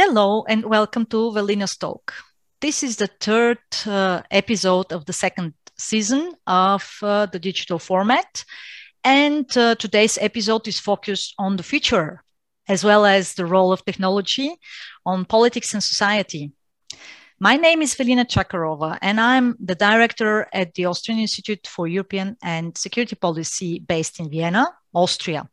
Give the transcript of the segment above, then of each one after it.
Hello, and welcome to Velina's Talk. This is the third uh, episode of the second season of uh, the digital format. And uh, today's episode is focused on the future, as well as the role of technology on politics and society. My name is Velina Tchakarova, and I'm the director at the Austrian Institute for European and Security Policy based in Vienna, Austria.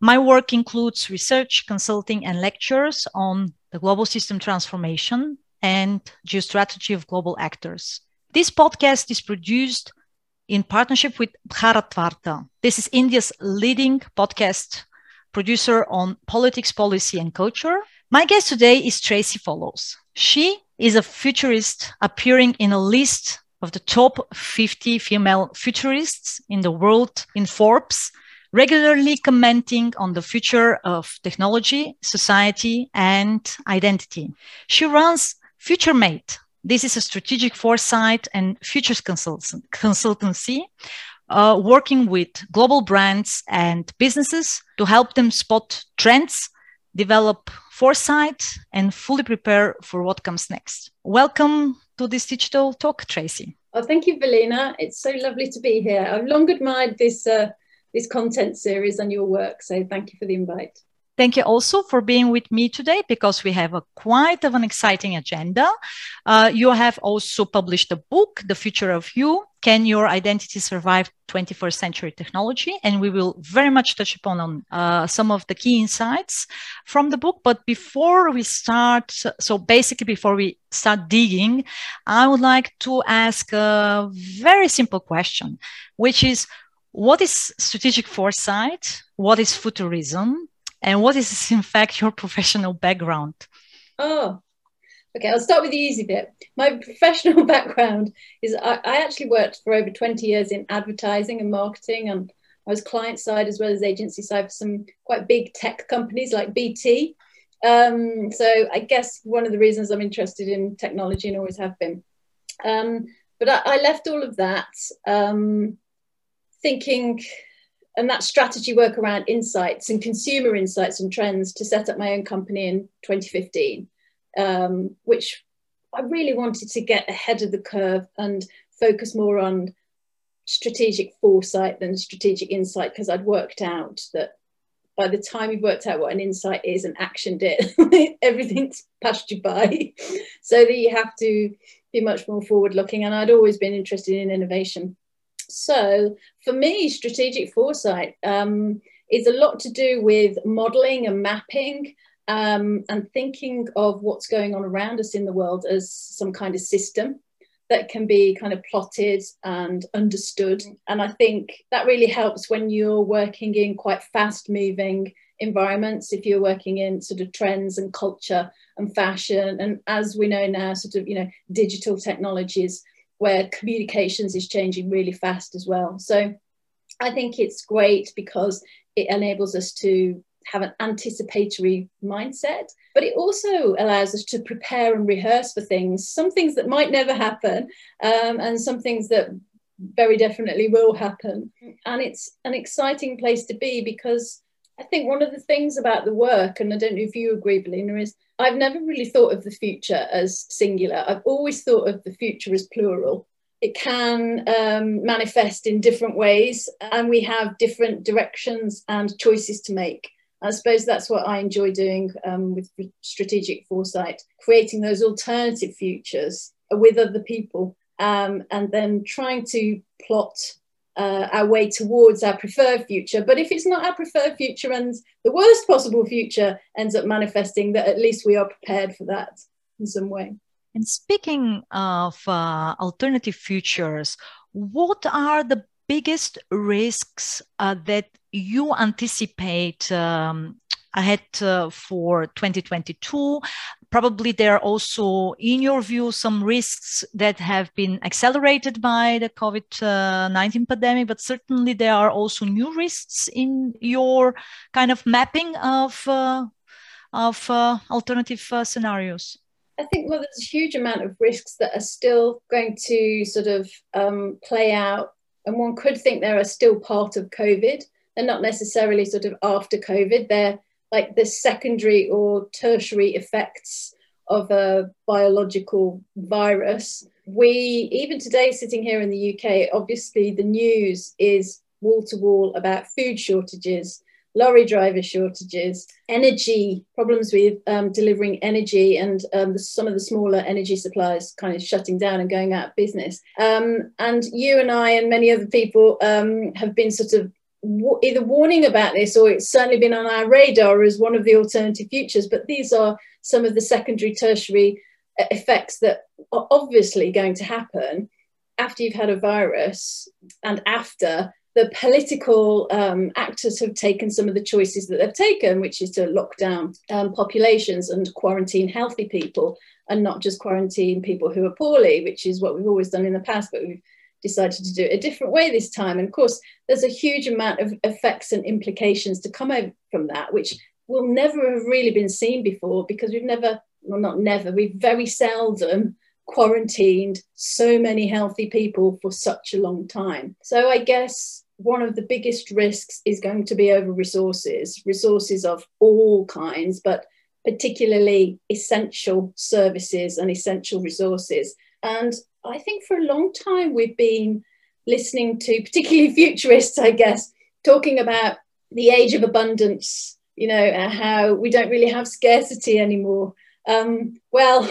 My work includes research, consulting, and lectures on the global system transformation and geostrategy of global actors. This podcast is produced in partnership with Bharatvaarta. This is India's leading podcast producer on politics, policy, and culture. My guest today is Tracy Follows. She is a futurist appearing in a list of the top 50 female futurists in the world in Forbes regularly commenting on the future of technology, society, and identity. She runs Futuremade. This is a strategic foresight and futures consultancy uh, working with global brands and businesses to help them spot trends, develop foresight, and fully prepare for what comes next. Welcome to this digital talk, Tracy. Oh, thank you, Velina. It's so lovely to be here. I've long admired this uh, this content series and your work. So thank you for the invite. Thank you also for being with me today because we have a quite of an exciting agenda. Uh, you have also published a book, The Future of You, Can Your Identity Survive 21st Century Technology? And we will very much touch upon on, uh, some of the key insights from the book. But before we start, so basically before we start digging, I would like to ask a very simple question, which is, what is strategic foresight? What is futurism? And what is, in fact, your professional background? Oh, okay. I'll start with the easy bit. My professional background is I, I actually worked for over 20 years in advertising and marketing, and I was client side as well as agency side for some quite big tech companies like BT. Um, so I guess one of the reasons I'm interested in technology and always have been. Um, but I, I, left all of that um, thinking and that strategy work around insights and consumer insights and trends to set up my own company in 2015, um, which I really wanted to get ahead of the curve and focus more on strategic foresight than strategic insight because I'd worked out that by the time you've worked out what an insight is and actioned it, everything's passed you by. so that you have to be much more forward looking. And I'd always been interested in innovation. So for me, strategic foresight um, is a lot to do with modeling and mapping um, and thinking of what's going on around us in the world as some kind of system that can be kind of plotted and understood. And I think that really helps when you're working in quite fast moving environments, if you're working in sort of trends and culture and fashion. And as we know now, sort of, you know, digital technologies where communications is changing really fast as well. So I think it's great because it enables us to have an anticipatory mindset, but it also allows us to prepare and rehearse for things, some things that might never happen, um, and some things that very definitely will happen. And it's an exciting place to be because I think one of the things about the work, and I don't know if you agree, Velina, is I've never really thought of the future as singular. I've always thought of the future as plural. It can um, manifest in different ways, and we have different directions and choices to make. I suppose that's what I enjoy doing um, with strategic foresight, creating those alternative futures with other people, um, and then trying to plot uh, our way towards our preferred future. But if it's not our preferred future and the worst possible future ends up manifesting, that at least we are prepared for that in some way. And speaking of uh, alternative futures, what are the biggest risks uh, that you anticipate um, ahead uh, for 2022 probably there are also, in your view, some risks that have been accelerated by the COVID-19 pandemic, but certainly there are also new risks in your kind of mapping of, uh, of uh, alternative uh, scenarios. I think well, there's a huge amount of risks that are still going to sort of um, play out, and one could think they are still part of COVID. They're not necessarily sort of after COVID. They're like the secondary or tertiary effects of a biological virus. We, even today, sitting here in the UK, obviously the news is wall to wall about food shortages, lorry driver shortages, energy problems with um, delivering energy, and um, the, some of the smaller energy suppliers kind of shutting down and going out of business. Um, and you and I and many other people um, have been sort of either warning about this or it's certainly been on our radar as one of the alternative futures. But these are some of the secondary, tertiary uh, effects that are obviously going to happen after you've had a virus and after the political um, actors have taken some of the choices that they've taken, which is to lock down um, populations and quarantine healthy people and not just quarantine people who are poorly, which is what we've always done in the past, but we've decided to do it a different way this time. And of course, there's a huge amount of effects and implications to come out from that, which will never have really been seen before because we've never, well, not never, we've very seldom quarantined so many healthy people for such a long time. So I guess one of the biggest risks is going to be over resources, resources of all kinds, but particularly essential services and essential resources. And I think for a long time we've been listening to, particularly futurists, I guess, talking about the age of abundance, you know, how we don't really have scarcity anymore. Um, well,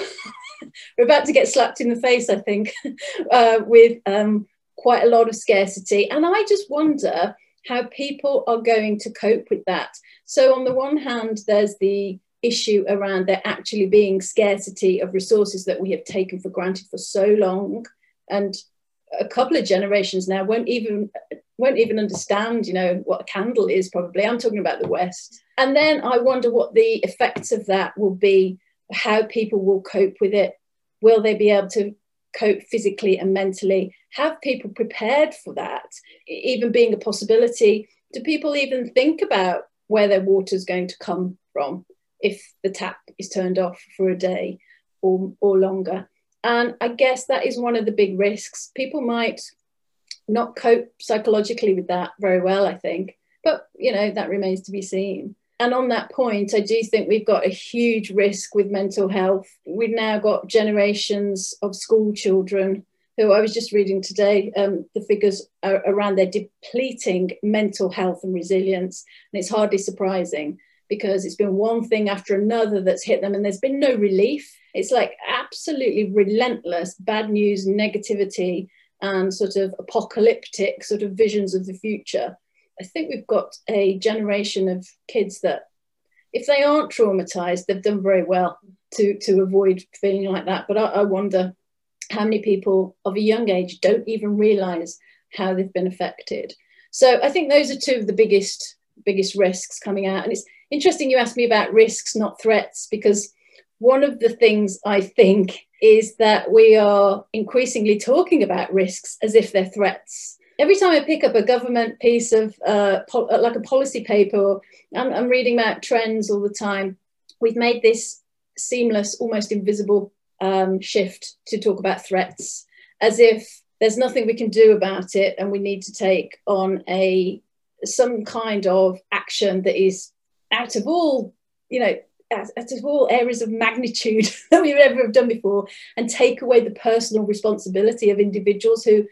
we're about to get slapped in the face, I think, uh, with um, quite a lot of scarcity. And I just wonder how people are going to cope with that. So, on the one hand, there's the issue around there actually being scarcity of resources that we have taken for granted for so long. And a couple of generations now won't even won't even understand you know what a candle is probably. I'm talking about the west. And then i wonder what the effects of that will be how people will cope with it. Will they be able to cope physically and mentally? Have people prepared for that? Even being a possibility. Do people even think about where their water is going to come from if the tap is turned off for a day or, or longer. And I guess that is one of the big risks. People might not cope psychologically with that very well, I think. But, you know, that remains to be seen. And on that point, I do think we've got a huge risk with mental health. We've now got generations of school children who I was just reading today, um, the figures around their depleting mental health and resilience. And it's hardly surprising because it's been one thing after another that's hit them and there's been no relief. It's like absolutely relentless bad news, negativity, and sort of apocalyptic sort of visions of the future. I think we've got a generation of kids that, if they aren't traumatized, they've done very well to, to avoid feeling like that. But I, I wonder how many people of a young age don't even realize how they've been affected. So I think those are two of the biggest biggest risks coming out. And it's interesting you asked me about risks, not threats, because one of the things I think is that we are increasingly talking about risks as if they're threats. Every time I pick up a government piece of, uh, po- uh, like a policy paper, I'm, I'm reading about trends all the time. We've made this seamless, almost invisible um, shift to talk about threats, as if there's nothing we can do about it, and we need to take on a some kind of action that is out of all, you know, out, of all areas of magnitude that we've ever have done before, and take away the personal responsibility of individuals who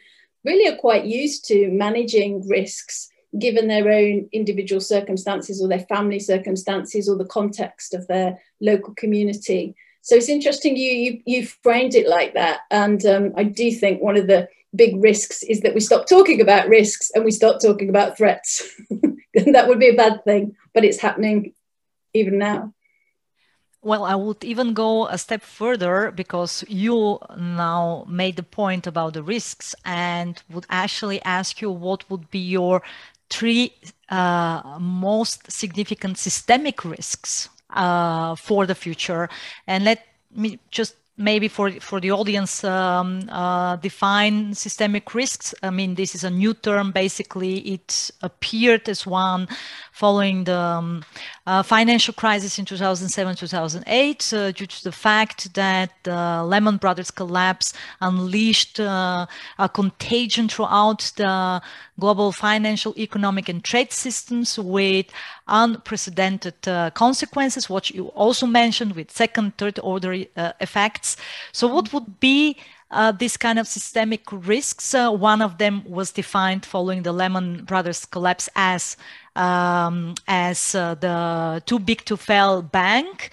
really are quite used to managing risks given their own individual circumstances or their family circumstances or the context of their local community. So it's interesting you you, you framed it like that, and um, I do think one of the big risks is that we stop talking about risks and we start talking about threats. that would be a bad thing, but it's happening even now. Well, I would even go a step further because you now made the point about the risks and would actually ask you what would be your three uh, most significant systemic risks uh, for the future. And let me just maybe for for the audience um, uh, define systemic risks. I mean this is a new term. Basically it appeared as one following the um, uh, financial crisis in 2007 2008 uh, due to the fact that the Lehman Brothers collapse unleashed uh, a contagion throughout the global financial, economic, and trade systems with unprecedented uh, consequences, what you also mentioned with second, third order uh, effects. So, what would be uh, this kind of systemic risks. Uh, one of them was defined following the Lehman Brothers collapse as um, as uh, the too big to fail bank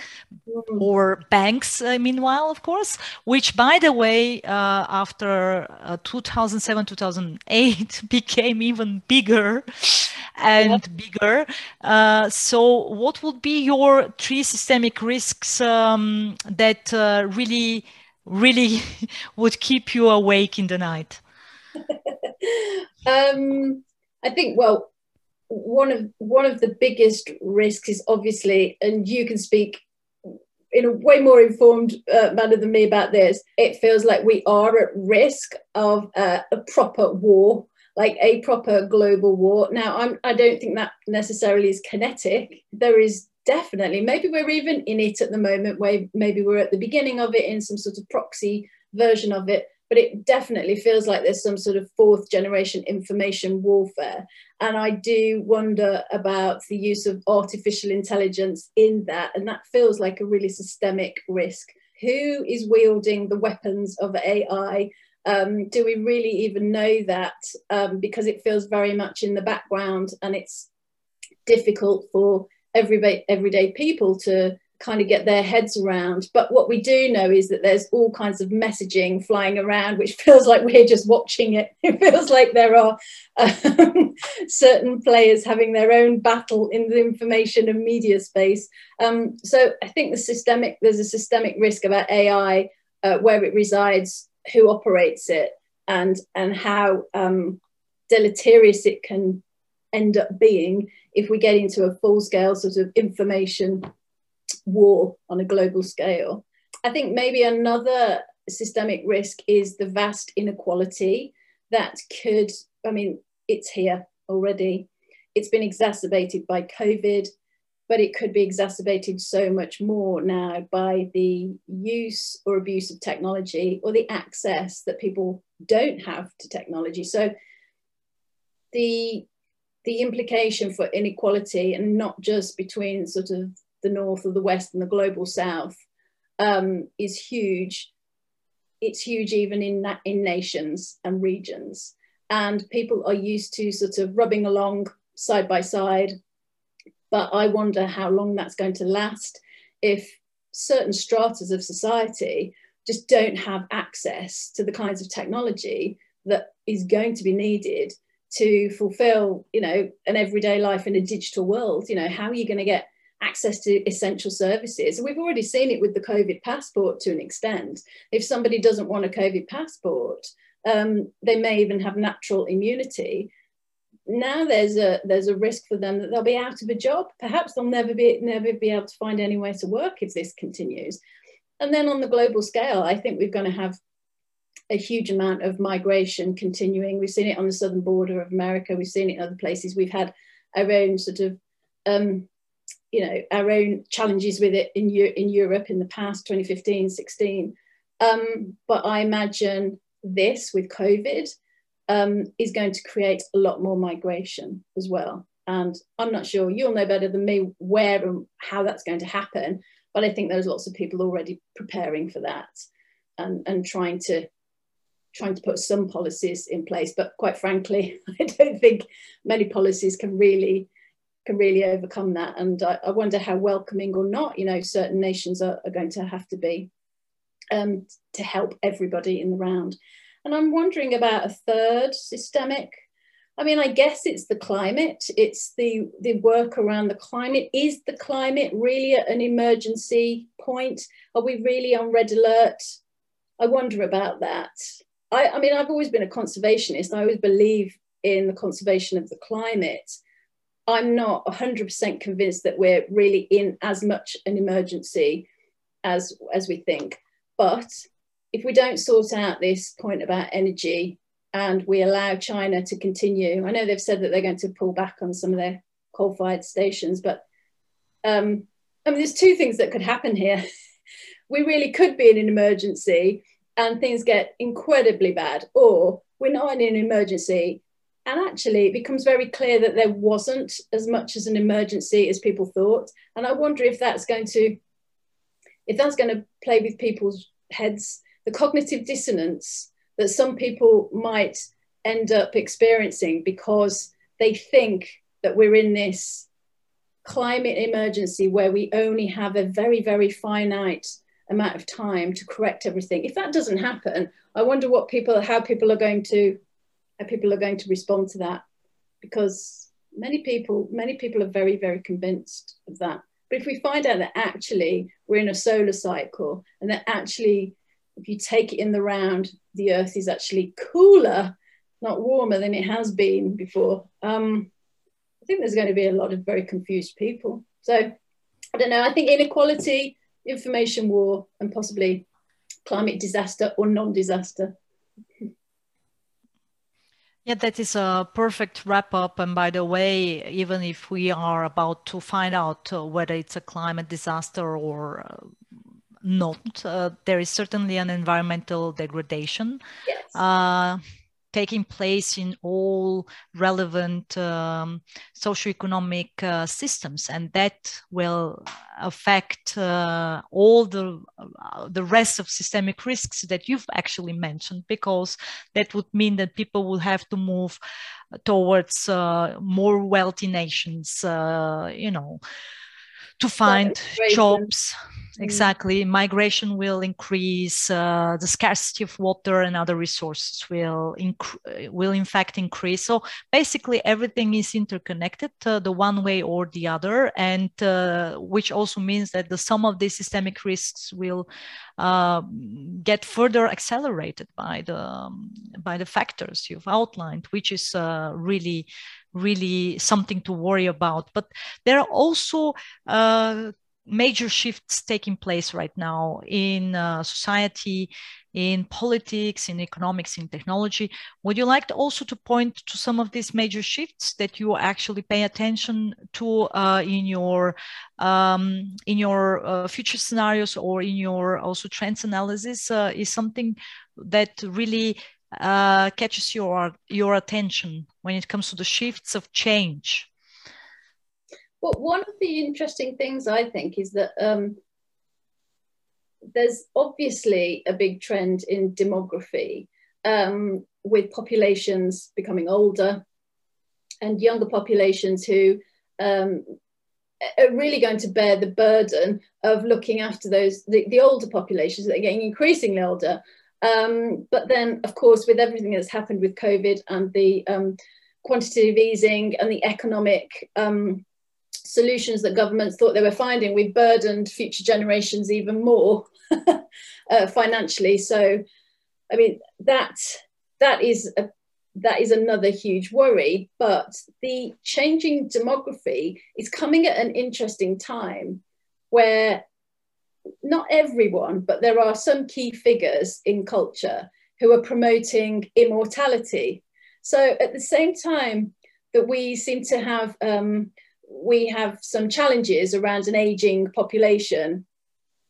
or banks uh, meanwhile of course which by the way uh, after uh, 2007 2008 became even bigger and yeah. bigger uh, so what would be your three systemic risks um, that uh, really really would keep you awake in the night um, i think well one of one of the biggest risks is obviously, and you can speak in a way more informed uh, manner than me about this. It feels like we are at risk of uh, a proper war, like a proper global war. Now, I'm, I don't think that necessarily is kinetic. There is definitely maybe we're even in it at the moment, where maybe we're at the beginning of it in some sort of proxy version of it but it definitely feels like there's some sort of fourth generation information warfare. And I do wonder about the use of artificial intelligence in that. And that feels like a really systemic risk. Who is wielding the weapons of AI? Um, do we really even know that? Um, because it feels very much in the background and it's difficult for everyday, everyday people to kind of get their heads around. But what we do know is that there's all kinds of messaging flying around, which feels like we're just watching it. It feels like there are um, certain players having their own battle in the information and media space. Um, so I think the systemic there's a systemic risk about AI, uh, where it resides, who operates it, and and how um, deleterious it can end up being if we get into a full scale sort of information war on a global scale. I think maybe another systemic risk is the vast inequality that could, I mean, it's here already. It's been exacerbated by COVID, but it could be exacerbated so much more now by the use or abuse of technology or the access that people don't have to technology. So the the implication for inequality and not just between sort of the North or the West and the global South um, is huge. It's huge even in, in nations and regions. And people are used to sort of rubbing along side by side. But I wonder how long that's going to last if certain stratas of society just don't have access to the kinds of technology that is going to be needed to fulfill you know an everyday life in a digital world you know how are you going to get access to essential services. We've already seen it with the COVID passport to an extent. If somebody doesn't want a COVID passport, um, they may even have natural immunity. Now there's a there's a risk for them that they'll be out of a job. Perhaps they'll never be never be able to find anywhere to work if this continues. And then on the global scale, I think we're going to have a huge amount of migration continuing. We've seen it on the southern border of America. We've seen it in other places. We've had our own sort of um, you know our own challenges with it in in Europe in the past 2015 16 um, but I imagine this with COVID um, is going to create a lot more migration as well. And I'm not sure you'll know better than me where and how that's going to happen but I think there's lots of people already preparing for that and, and trying to trying to put some policies in place. But quite frankly I don't think many policies can really can really overcome that. And I, I, wonder how welcoming or not, you know, certain nations are, are going to have to be um, to help everybody in the round. And I'm wondering about a third systemic. I mean, I guess it's the climate. It's the the work around the climate. Is the climate really an emergency point? Are we really on red alert? I wonder about that. I, I mean, I've always been a conservationist. I always believe in the conservation of the climate. I'm not 100% convinced that we're really in as much an emergency as, as we think. But if we don't sort out this point about energy and we allow China to continue, I know they've said that they're going to pull back on some of their coal-fired stations. But um, I mean, there's two things that could happen here. we really could be in an emergency and things get incredibly bad, or we're not in an emergency and actually it becomes very clear that there wasn't as much as an emergency as people thought. And i wonder if that's going to if that's going to play with people's heads the cognitive dissonance that some people might end up experiencing because they think that we're in this climate emergency where we only have a very very finite amount of time to correct everything. If that doesn't happen i wonder what people how people are going to people are going to respond to that because many people many people are very very convinced of that. But if we find out that actually we're in a solar cycle and that actually if you take it in the round the earth is actually cooler not warmer than it has been before um, i think there's going to be a lot of very confused people. So i don't know i think inequality information war and possibly climate disaster or non-disaster yeah, that is a perfect wrap up. And by the way, even if we are about to find out uh, whether it's a climate disaster or uh, not, uh, there is certainly an environmental degradation. Yes. Taking place in all relevant um, socioeconomic uh, systems, and that will affect uh, all the uh, the rest of systemic risks that you've actually mentioned, because that would mean that people will have to move towards uh, more wealthy nations, uh, you know, to find jobs. Exactly. Migration will increase uh, the scarcity of water and other resources will inc- will in fact increase. So basically everything is interconnected uh, the one way or the other. And uh, which also means that the sum of these systemic risks will uh, get further accelerated by the um, by the factors you've outlined which is uh, really really something to worry about but there are also uh, major shifts taking place right now in uh, society, in politics, in economics, in technology. Would you like to also to point to some of these major shifts that you actually pay attention to uh, in your um, in your uh, future scenarios or in your also trends analysis? Uh, is something that really uh, catches your your attention when it comes to the shifts of change? Well, one of the interesting things I think is that um, there's obviously a big trend in demography um, with populations becoming older and younger populations who um, are really going to bear the burden of looking after those the, the older populations that are getting increasingly older. Um, but then, of course, with everything that's happened with COVID and the um, quantitative easing and the economic um, solutions that governments thought they were finding, we burdened future generations even more uh, financially. So, I mean, that that is a that is another huge worry. But the changing demography is coming at an interesting time where not everyone, but there are some key figures in culture who are promoting immortality. So at the same time that we seem to have um, we have some challenges around an aging population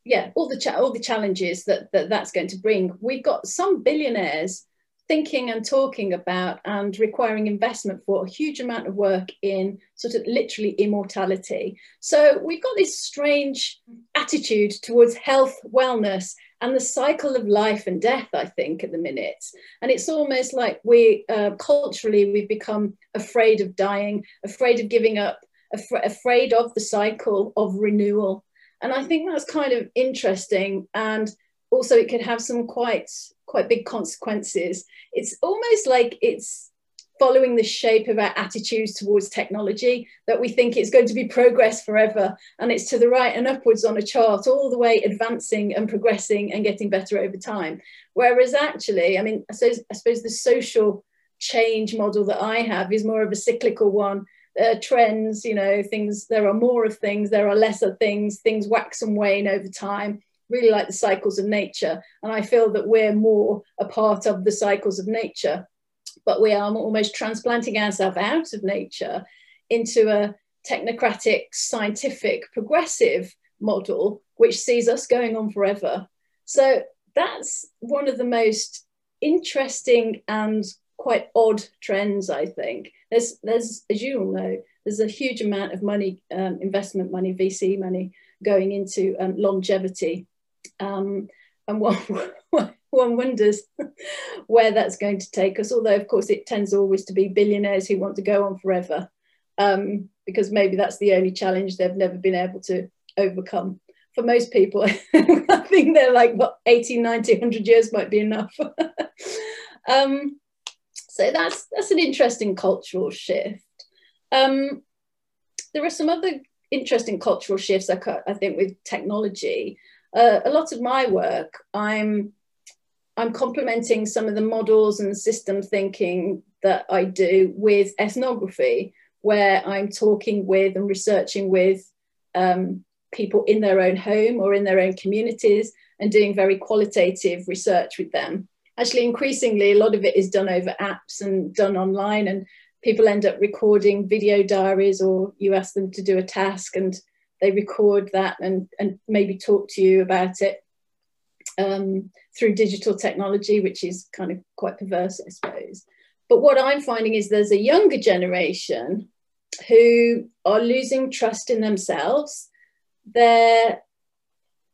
yeah all the all the challenges that, that that's going to bring we've got some billionaires thinking and talking about and requiring investment for a huge amount of work in sort of literally immortality so we've got this strange attitude towards health wellness and the cycle of life and death i think at the minute and it's almost like we uh, culturally we've become afraid of dying afraid of giving up af- afraid of the cycle of renewal. And I think that's kind of interesting. And also, it could have some quite quite big consequences. It's almost like it's following the shape of our attitudes towards technology that we think it's going to be progress forever and it's to the right and upwards on a chart all the way advancing and progressing and getting better over time. Whereas actually i mean i suppose, I suppose the social change model that i have is more of a cyclical one. Uh, trends, you know, things, there are more of things, there are lesser things, things wax and wane over time, really like the cycles of nature. And I feel that we're more a part of the cycles of nature, but we are almost transplanting ourselves out of nature into a technocratic, scientific, progressive model, which sees us going on forever. So that's one of the most interesting and quite odd trends, I think. There's, there's as you all know, there's a huge amount of money, um, investment money, VC money going into um, longevity. Um, and one, one wonders where that's going to take us, although, of course, it tends always to be billionaires who want to go on forever, um, because maybe that's the only challenge they've never been able to overcome. For most people, I think they're like, what, 80, 90, 100 years might be enough. um, so that's, that's an interesting cultural shift. Um, there are some other interesting cultural shifts, I, I think, with technology. Uh, a lot of my work, I'm I'm complementing some of the models and system thinking that I do with ethnography, where I'm talking with and researching with um, people in their own home or in their own communities and doing very qualitative research with them. Actually, increasingly, a lot of it is done over apps and done online, and people end up recording video diaries or you ask them to do a task and they record that and, and maybe talk to you about it um, through digital technology, which is kind of quite perverse, I suppose. But what I'm finding is there's a younger generation who are losing trust in themselves. They're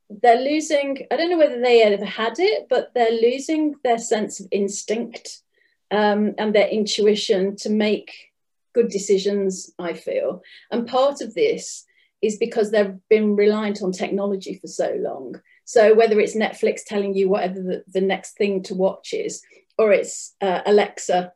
they're losing, I don't know whether they ever had it, but they're losing their sense of instinct um, and their intuition to make good decisions, I feel. And part of this is because they've been reliant on technology for so long. So whether it's Netflix telling you whatever the, the next thing to watch is, or it's uh, Alexa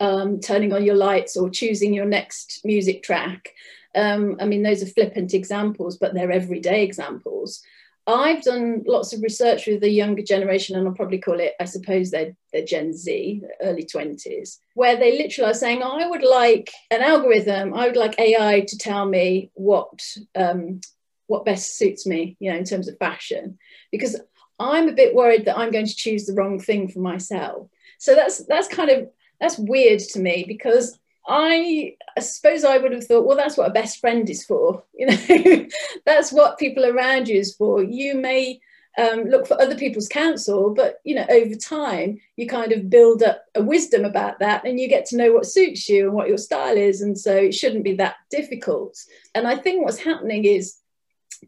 um, turning on your lights or choosing your next music track. Um, I mean, those are flippant examples, but they're everyday examples. I've done lots of research with the younger generation, and I'll probably call it, I suppose, they're, Gen Z, early 20s, where they literally are saying, I would like an algorithm, I would like AI to tell me what, um, what best suits me, you know, in terms of fashion, because I'm a bit worried that I'm going to choose the wrong thing for myself. So that's that's kind of that's weird to me because I, suppose I would have thought, well, that's what a best friend is for. You know, that's what people around you is for. You may um, look for other people's counsel, but you know, over time, you kind of build up a wisdom about that, and you get to know what suits you and what your style is, and so it shouldn't be that difficult. And I think what's happening is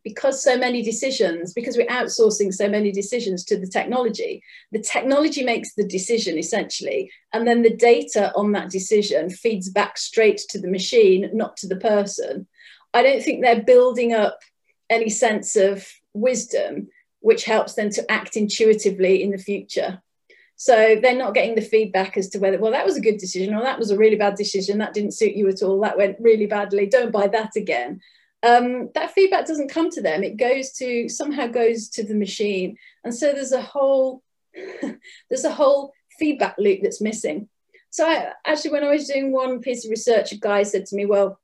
because so many decisions, because we're outsourcing so many decisions to the technology, the technology makes the decision essentially, and then the data on that decision feeds back straight to the machine, not to the person. I don't think they're building up any sense of wisdom which helps them to act intuitively in the future. So they're not getting the feedback as to whether, well, that was a good decision or that was a really bad decision. That didn't suit you at all. That went really badly. Don't buy that again um, that feedback doesn't come to them. It goes to somehow goes to the machine, and so there's a whole there's a whole feedback loop that's missing. So I, actually, when I was doing one piece of research, a guy said to me, "Well,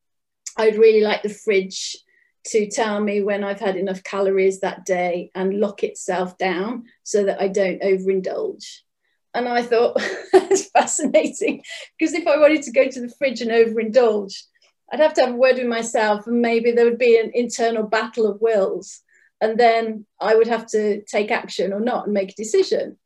I'd really like the fridge." to tell me when I've had enough calories that day and lock itself down so that I don't overindulge. And I thought that's fascinating because if I wanted to go to the fridge and overindulge, I'd have to have a word with myself, and maybe there would be an internal battle of wills, and then I would have to take action or not and make a decision.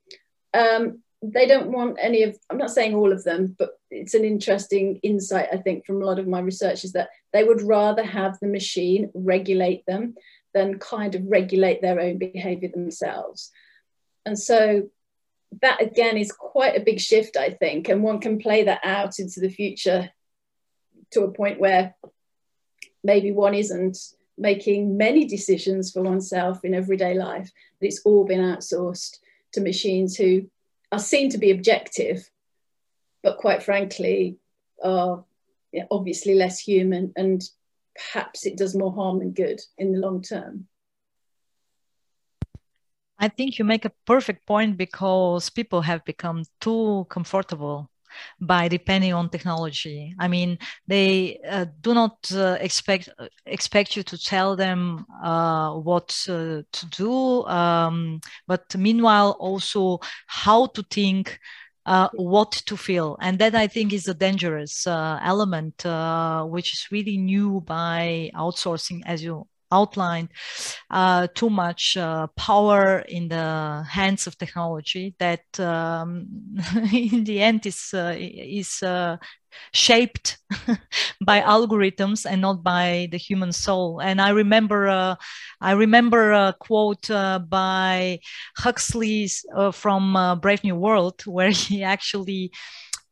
Um, they don't want any of. I'm not saying all of them, but it's an interesting insight I think from a lot of my research is that they would rather have the machine regulate them than kind of regulate their own behaviour themselves. And so that again is quite a big shift, I think, and one can play that out into the future to a point where maybe one isn't making many decisions for oneself in everyday life, that it's all been outsourced to machines who are seen to be objective, but quite frankly are obviously less human and perhaps it does more harm than good in the long term. I think you make a perfect point because people have become too comfortable by depending on technology. I mean, they uh, do not uh, expect expect you to tell them uh, what uh, to do, um, but meanwhile also how to think, uh, what to feel. And that I think is a dangerous uh, element, which is really new by outsourcing, as you outlined, uh, too much uh, power in the hands of technology that um, in the end is, uh, is shaped by algorithms and not by the human soul. And I remember, uh, I remember a quote uh, by Huxley uh, from uh, Brave New World, where he actually,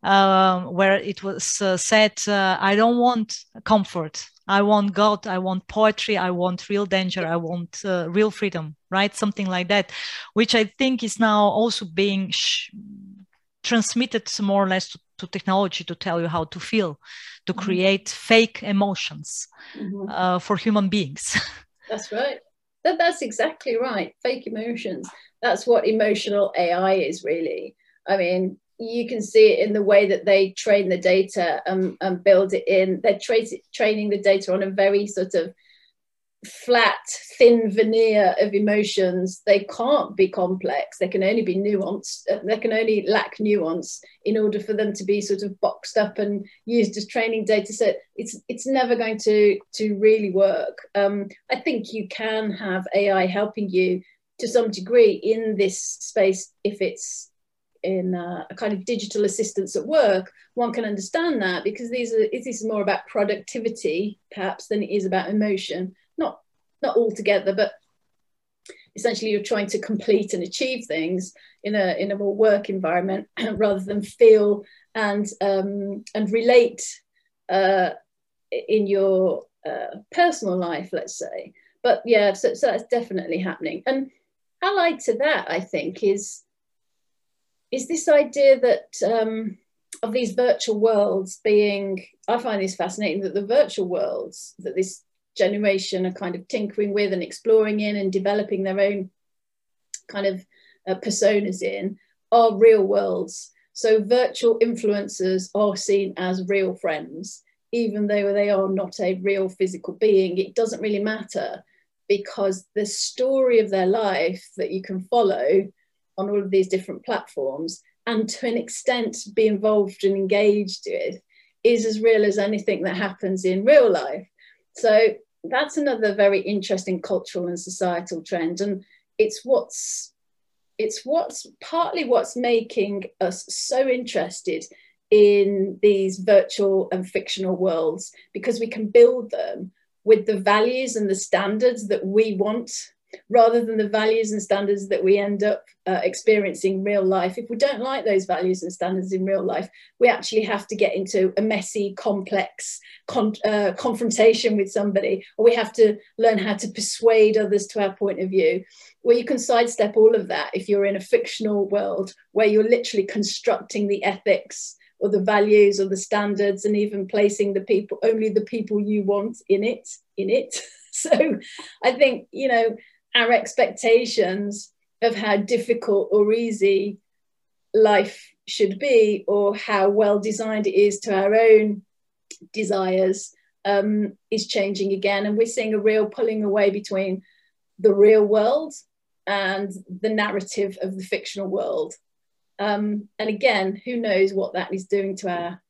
uh, where it was uh, said, "I don't want comfort. I want God. I want poetry. I want real danger. I want real freedom." Right, something like that, which I think is now also being. Sh- transmitted more or less to to technology to tell you how to feel, to mm-hmm. create fake emotions mm-hmm. uh, for human beings. That's right. That, that's exactly right. Fake emotions. That's what emotional AI is really. I mean, you can see it in the way that they train the data and, and build it in. They're tra- training the data on a very sort of flat, thin veneer of emotions. They can't be complex. They can only be nuanced. Uh, they can only lack nuance in order for them to be sort of boxed up and used as training data set. It's it's never going to to really work. Um, I think you can have AI helping you to some degree in this space if it's in a, a kind of digital assistance at work, one can understand that because these are this is more about productivity perhaps than it is about emotion not not altogether, but essentially you're trying to complete and achieve things in a in a more work environment rather than feel and um, and relate uh, in your uh, personal life, let's say. But yeah, so, so that's definitely happening. And allied to that, I think, is is this idea that um, of these virtual worlds being. I find this fascinating that the virtual worlds that this generation are kind of tinkering with and exploring in and developing their own kind of uh, personas in are real worlds. So virtual influencers are seen as real friends, even though they are not a real physical being. It doesn't really matter because the story of their life that you can follow on all of these different platforms and to an extent be involved and engaged with is as real as anything that happens in real life. So that's another very interesting cultural and societal trend. And it's what's it's what's partly what's making us so interested in these virtual and fictional worlds because we can build them with the values and the standards that we want rather than the values and standards that we end up uh, experiencing real life. If we don't like those values and standards in real life, we actually have to get into a messy, complex con- uh, confrontation with somebody, or we have to learn how to persuade others to our point of view. Well, you can sidestep all of that if you're in a fictional world where you're literally constructing the ethics or the values or the standards and even placing the people only the people you want in it in it so i think you know our expectations of how difficult or easy life should be or how well designed it is to our own desires um, is changing again. And we're seeing a real pulling away between the real world and the narrative of the fictional world. Um, and again, who knows what that is doing to our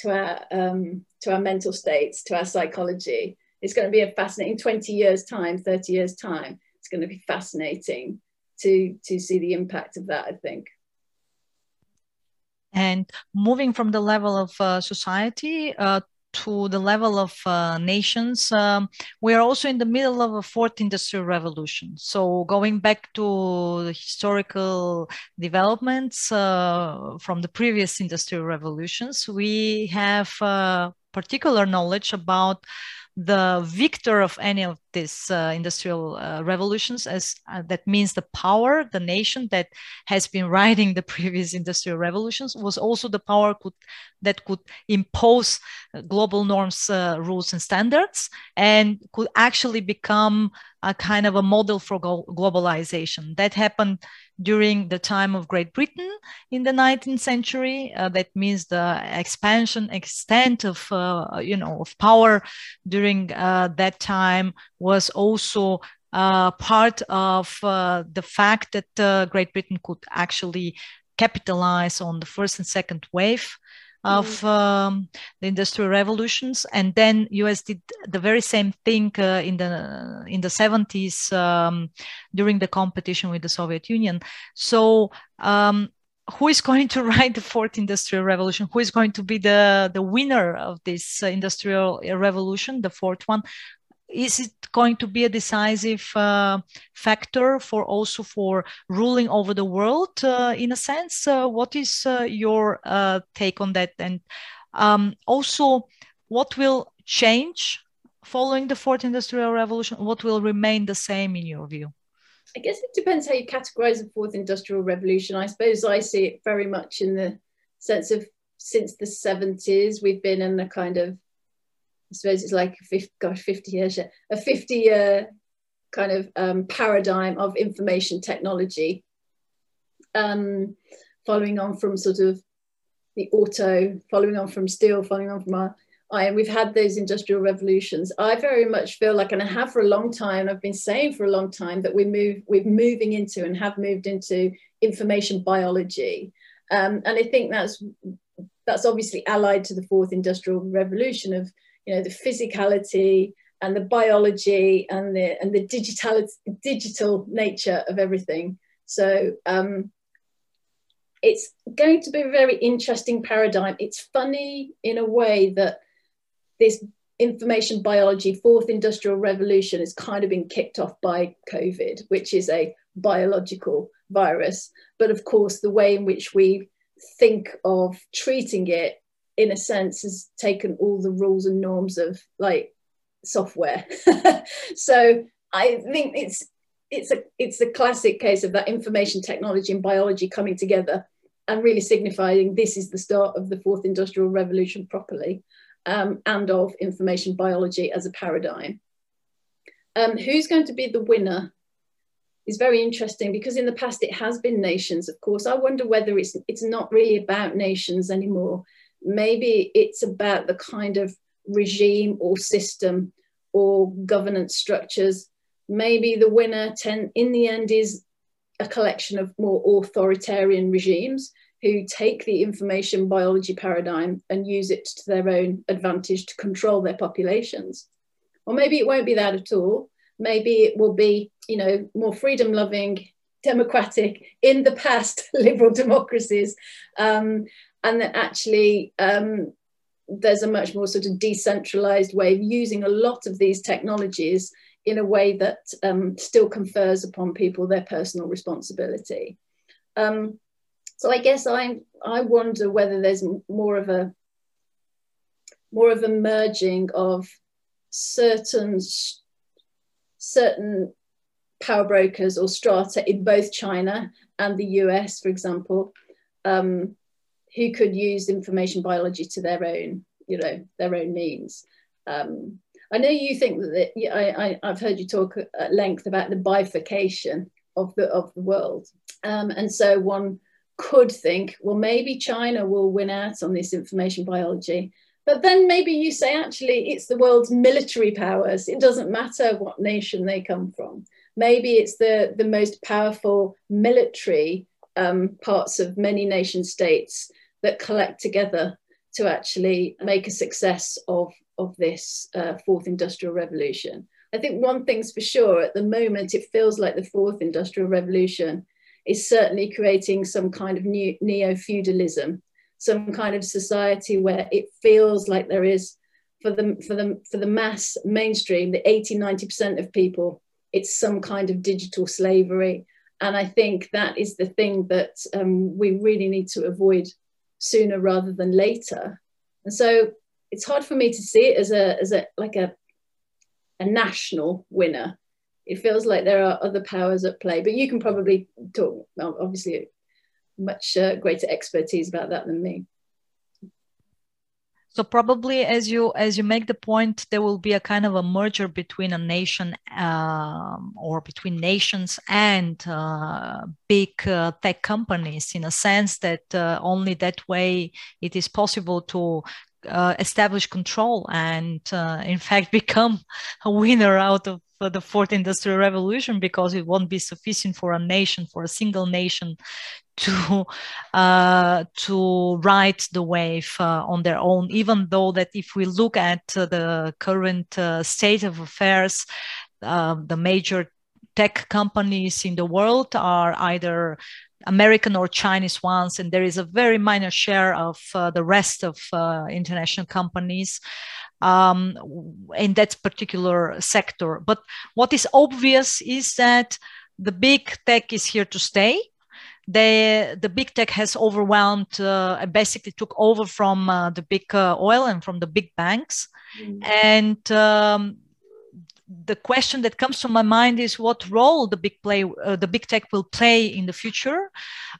to our um, to our mental states, to our psychology. It's going to be a fascinating 20 years time, 30 years time it's going to be fascinating to to see the impact of that i think and moving from the level of uh, society uh, to the level of uh, nations, um, we are also in the middle of a fourth industrial revolution. So, going back to the historical developments uh, from the previous industrial revolutions, we have uh, particular knowledge about the victor of any of these uh, industrial uh, revolutions as uh, that means the power the nation that has been riding the previous industrial revolutions was also the power could, that could impose uh, global norms uh, rules and standards and could actually become a kind of a model for globalization that happened during the time of Great Britain in the 19th century. Uh, that means the expansion, extent of uh, you know of power during uh, that time was also uh, part of uh, the fact that uh, Great Britain could actually capitalize on the first and second wave of mm-hmm. um, the industrial revolutions. And then us did the very same thing uh, in the in the 70s um, during the competition with the soviet union. So um, who is going to write the fourth industrial revolution? Who is going to be the the winner of this uh, industrial revolution the fourth one is it going to be a decisive uh, factor for also for ruling over the world uh, in a sense? Uh, what is uh, your uh, take on that? And um, also what will change following the fourth industrial revolution? What will remain the same in your view? I guess it depends how you categorize the fourth industrial revolution. I suppose i see it very much in the sense of since the 70s we've been in a kind of I suppose it's like 50, gosh, 50 years, a 50 year kind of um, paradigm of information technology, um, following on from sort of the auto, following on from steel, following on from our iron. We've had those industrial revolutions. I very much feel like, and I have for a long time, I've been saying for a long time that we move, we're moving into and have moved into information biology. Um, and I think that's that's obviously allied to the fourth industrial revolution of you know the physicality and the biology and the and the digital digital nature of everything. So um, it's going to be a very interesting paradigm. It's funny in a way that this information biology fourth industrial revolution has kind of been kicked off by covid which is a biological virus. But of course the way in which we think of treating it in a sense has taken all the rules and norms of like software. So i think it's it's a it's a classic case of that information technology and biology coming together and really signifying this is the start of the fourth industrial revolution properly um, and of information biology as a paradigm. Um, who's going to be the winner is very interesting because in the past it has been nations of course. I wonder whether it's it's not really about nations anymore maybe it's about the kind of regime or system or governance structures. Maybe the winner ten, in the end is a collection of more authoritarian regimes who take the information biology paradigm and use it to their own advantage to control their populations. Or maybe it won't be that at all. Maybe it will be, you know, more freedom loving, democratic, in the past liberal democracies um, and that actually um, there's a much more sort of decentralized way of using a lot of these technologies in a way that um, still confers upon people their personal responsibility. Um, so I guess I I wonder whether there's more of a more of a merging of certain certain power brokers or strata in both China and the US, for example, um, who could use information biology to their own, you know, their own means. Um, I know you think that I, I, have heard you talk at length about the bifurcation of the of the world, um, and so one could think, well, maybe China will win out on this information biology. But then maybe you say, actually, it's the world's military powers. It doesn't matter what nation they come from. Maybe it's the, the most powerful military um, parts of many nation states that collect together to actually make a success of, of this uh, fourth industrial revolution. I think one thing's for sure at the moment, it feels like the fourth industrial revolution is certainly creating some kind of new neo feudalism, some kind of society where it feels like there is for the, for the, for the mass mainstream, the 80, 90% of people, it's some kind of digital slavery. And I think that is the thing that um, we really need to avoid sooner rather than later. And so it's hard for me to see it as a as a like a a national winner. It feels like there are other powers at play, but you can probably talk. Obviously, much uh, greater expertise about that than me so probably as you as you make the point there will be a kind of a merger between a nation um, or between nations and uh, big uh, tech companies in a sense that uh, only that way it is possible to uh, establish control and uh, in fact become a winner out of the fourth industrial revolution because it won't be sufficient for a nation for a single nation to uh, to ride the wave uh, on their own. Even though that if we look at uh, the current uh, state of affairs, uh, the major tech companies in the world are either American or Chinese ones, and there is a very minor share of uh, the rest of international companies um, in that particular sector. But what is obvious is that the big tech is here to stay. The, the big tech has overwhelmed, uh, basically took over from uh, the big uh, oil and from the big banks. Mm. And um, the question that comes to my mind is what role the big play uh, the big tech will play in the future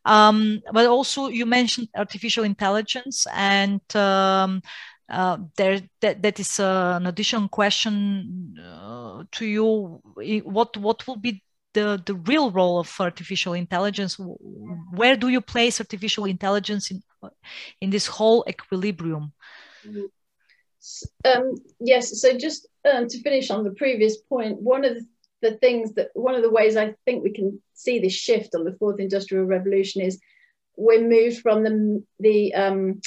um, but also you mentioned artificial intelligence and um, uh, there that, that is uh, an additional question uh, to you what what will be the, the real role of artificial intelligence. Where do you place artificial intelligence in in this whole equilibrium? Um, yes so just um, to finish on the previous point one of the, things that one of the ways i think we can see this shift on the fourth industrial revolution is we're moved from the the um,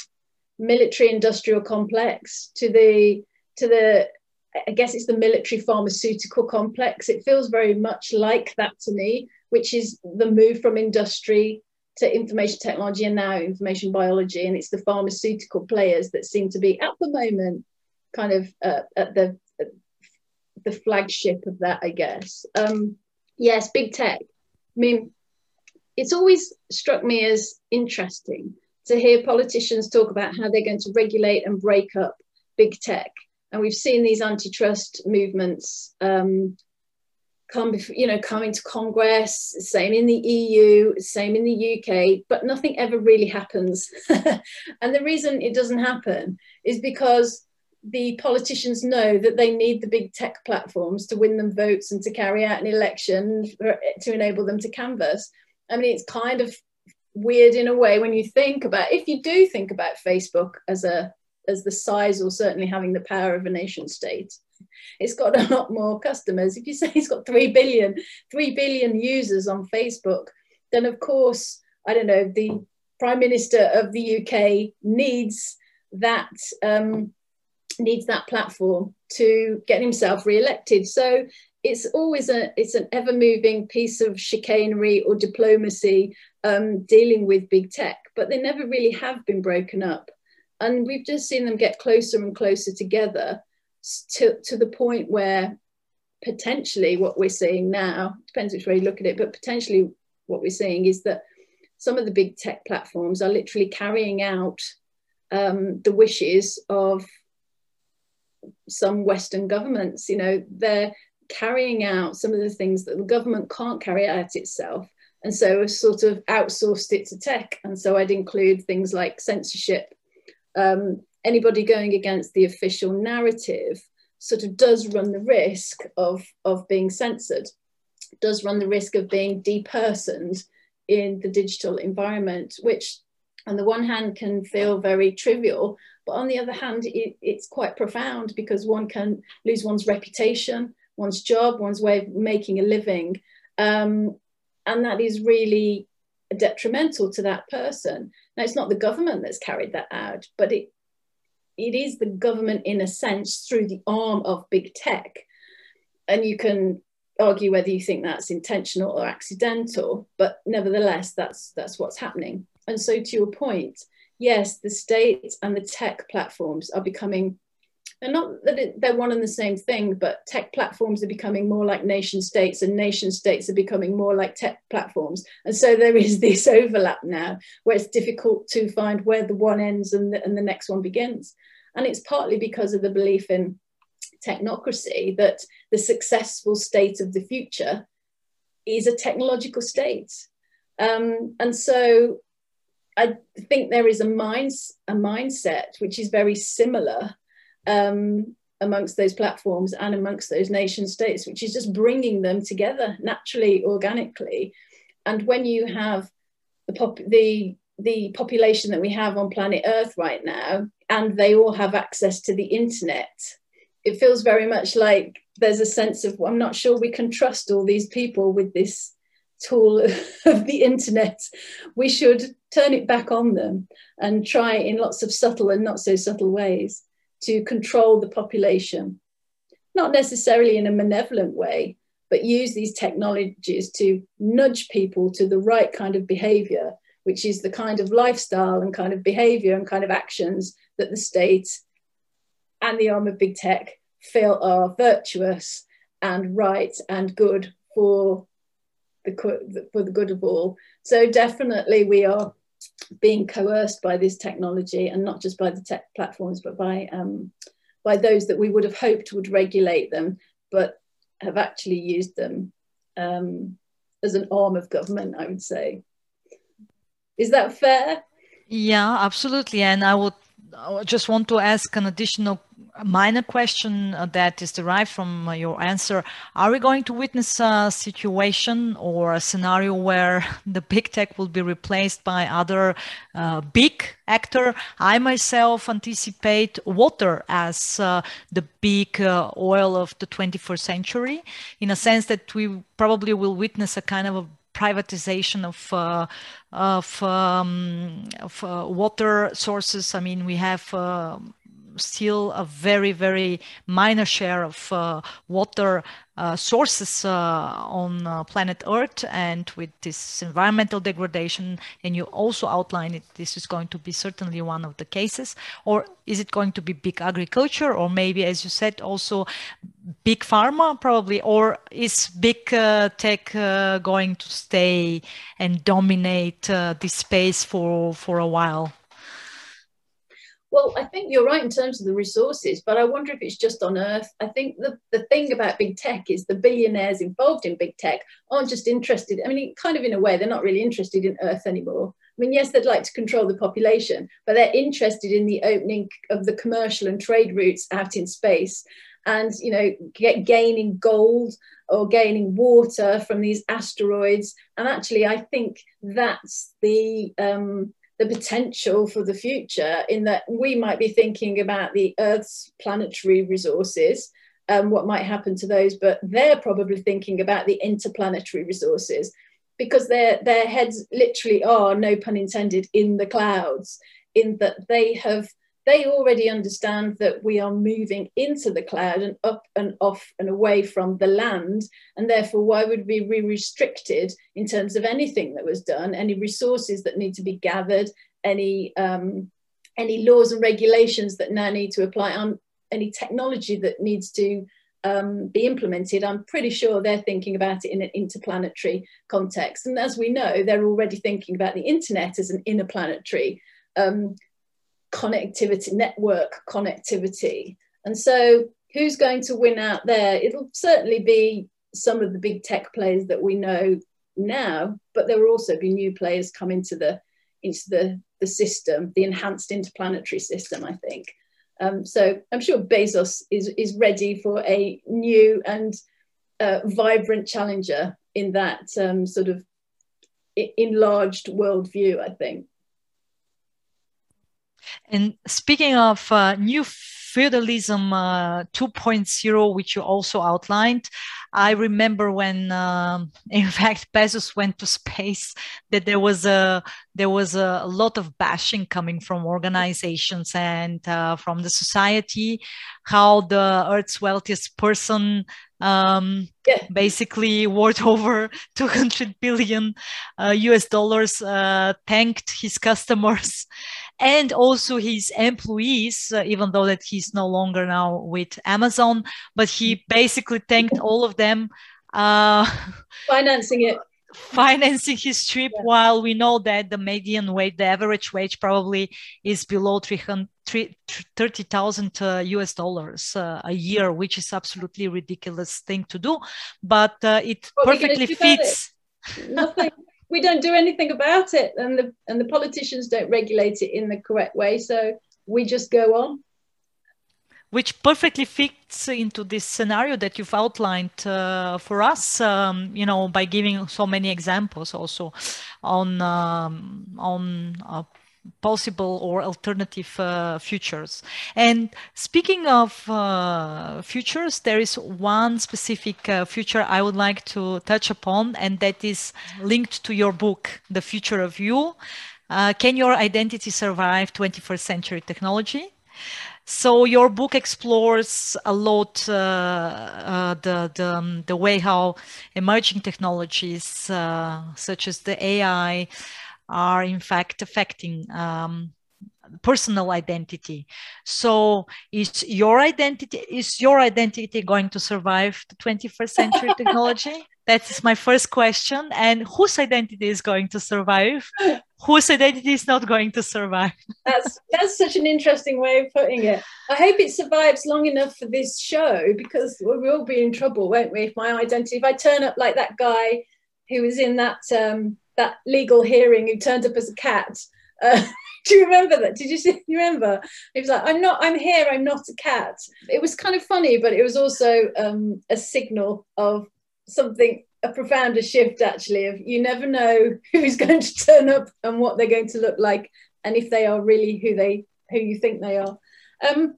military industrial complex to the to the I guess it's the military pharmaceutical complex. It feels very much like that to me, which is the move from industry to information technology and now information biology. And it's the pharmaceutical players that seem to be at the moment kind of uh, at the the flagship of that, I guess. Um, yes, big tech. I mean, it's always struck me as interesting to hear politicians talk about how they're going to regulate and break up big tech and we've seen these antitrust movements um, come, you know, coming to Congress, same in the EU, same in the UK, but nothing ever really happens. and the reason it doesn't happen is because the politicians know that they need the big tech platforms to win them votes and to carry out an election for, to enable them to canvass. I mean, it's kind of weird in a way when you think about if you do think about Facebook as a as the size or certainly having the power of a nation state. It's got a lot more customers. If you say it's got 3 billion, 3 billion users on Facebook, then of course, I don't know, the Prime Minister of the UK needs that um, needs that platform to get himself re-elected. So it's always a it's an ever moving piece of chicanery or diplomacy um, dealing with big tech, but they never really have been broken up and we've just seen them get closer and closer together to, to the point where potentially what we're seeing now depends which way you look at it but potentially what we're seeing is that some of the big tech platforms are literally carrying out um, the wishes of some western governments. You know they're carrying out some of the things that the government can't carry out itself and so we've sort of outsourced it to tech. And so i'd include things like censorship um, anybody going against the official narrative sort of does run the risk of, of being censored, does run the risk of being depersoned in the digital environment, which on the one hand can feel very trivial, but on the other hand, it, it's quite profound because one can lose one's reputation, one's job, one's way of making a living. Um, and that is really detrimental to that person. Now, it's not the government that's carried that out, but it it is the government in a sense through the arm of big tech. And you can argue whether you think that's intentional or accidental, but nevertheless, that's that's what's happening. And so, to your point, yes, the state and the tech platforms are becoming and not that it, they're one and the same thing, but tech platforms are becoming more like nation states, and nation states are becoming more like tech platforms. And so there is this overlap now where it's difficult to find where the one ends and the, and the next one begins. And it's partly because of the belief in technocracy that the successful state of the future is a technological state. Um, and so I think there is a, minds, a mindset which is very similar um, amongst those platforms and amongst those nation states, which is just bringing them together naturally, organically. And when you have the, pop- the, the population that we have on planet Earth right now, and they all have access to the internet, it feels very much like there's a sense of, well, I'm not sure we can trust all these people with this tool of the internet, we should turn it back on them and try in lots of subtle and not so subtle ways to control the population. Not necessarily in a malevolent way, but use these technologies to nudge people to the right kind of behavior, which is the kind of lifestyle and kind of behavior and kind of actions that the state and the arm of big tech feel are virtuous and right and good for the for the good of all. So definitely we are being coerced by this technology and not just by the tech platforms, but by um, by those that we would have hoped would regulate them, but have actually used them um, as an arm of government, I would say. Is that fair? Yeah, absolutely. And I would I just want to ask an additional minor question uh, that is derived from uh, your answer. Are we going to witness a situation or a scenario where the big tech will be replaced by other uh, big actor? I myself anticipate water as uh, the big uh, oil of the 21st century, in a sense that we probably will witness a kind of a privatization of uh, of, um, of uh, water sources. I mean, we have uh, still a very very minor share of uh, water uh, sources uh, on uh, planet Earth, and with this environmental degradation, and you also outline it, this is going to be certainly one of the cases. Or is it going to be big agriculture, or maybe, as you said, also big pharma, probably, or is big uh, tech uh, going to stay and dominate this space for for a while? Well, I think you're right in terms of the resources, but I wonder if it's just on Earth. I think the, the thing about big tech is the billionaires involved in big tech aren't just interested. I mean, kind of in a way, they're not really interested in Earth anymore. I mean, yes, they'd like to control the population, but they're interested in the opening of the commercial and trade routes out in space and, you know, get, gaining gold or gaining water from these asteroids. And actually, I think that's the. Um, the potential for the future in that we might be thinking about the Earth's planetary resources, um, what might happen to those, but they're probably thinking about the interplanetary resources because their their heads literally are, no pun intended, in the clouds, in that they have they already understand that we are moving into the cloud and up and off and away from the land. And therefore, why would we be restricted in terms of anything that was done, any resources that need to be gathered, any, um, any laws and regulations that now need to apply on any technology that needs to um, be implemented, I'm pretty sure they're thinking about it in an interplanetary context. And as we know, they're already thinking about the internet as an interplanetary um, connectivity, network connectivity. And so, who's going to win out there? It'll certainly be some of the big tech players that we know now, but there will also be new players come into the into the, the system, the enhanced interplanetary system, I think. Um, so I'm sure Bezos is, is ready for a new and uh, vibrant challenger in that um, sort of enlarged worldview, I think. And speaking of uh, new feudalism uh, 2.0, which you also outlined, I remember when, um, in fact, Bezos went to space, that there was a there was a lot of bashing coming from organizations and uh, from the society, how the Earth's wealthiest person um, yeah. basically worth over 200 billion uh, US dollars, uh, thanked his customers and also his employees, uh, even though that he's no longer now with Amazon, but he basically thanked all of them. Uh, financing it. Financing his trip, yeah. while we know that the median wage, the average wage, probably is below 30,000 uh, US dollars uh, a year, which is absolutely ridiculous thing to do. But uh, it what perfectly fits. It? Nothing we don't do anything about it and the and the politicians don't regulate it in the correct way so we just go on. Which perfectly fits into this scenario that you've outlined uh, for us um, you know by giving so many examples also on um, on uh, possible or alternative uh, futures. And speaking of uh, futures, there is one specific uh, future I would like to touch upon, and that is linked to your book, The Future of You. Uh, can your identity survive 21st century technology? So your book explores a lot uh, uh, the the, um, the way how emerging technologies uh, such as the AI are in fact affecting um, personal identity. So is your identity is your identity going to survive the 21st century technology? That's my first question. And whose identity is going to survive? Whose identity is not going to survive? that's that's such an interesting way of putting it. I hope it survives long enough for this show because we will be in trouble, won't we? If my identity, if I turn up like that guy who was in that um, that legal hearing who turned up as a cat. Uh, do you remember that? Did you see? You remember? He was like, "I'm not. I'm here. I'm not a cat." It was kind of funny, but it was also um, a signal of something a profounder shift actually of you never know who's going to turn up and what they're going to look like and if they are really who they who you think they are um,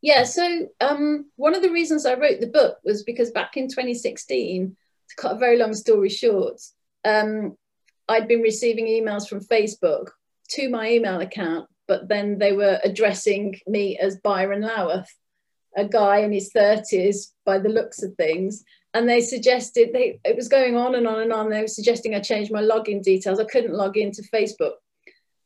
yeah so um, one of the reasons i wrote the book was because back in 2016 to cut a very long story short um, i'd been receiving emails from facebook to my email account but then they were addressing me as byron lowath a guy in his 30s by the looks of things. And they suggested they it was going on and on and on. They were suggesting i change my login details. I couldn't log into facebook.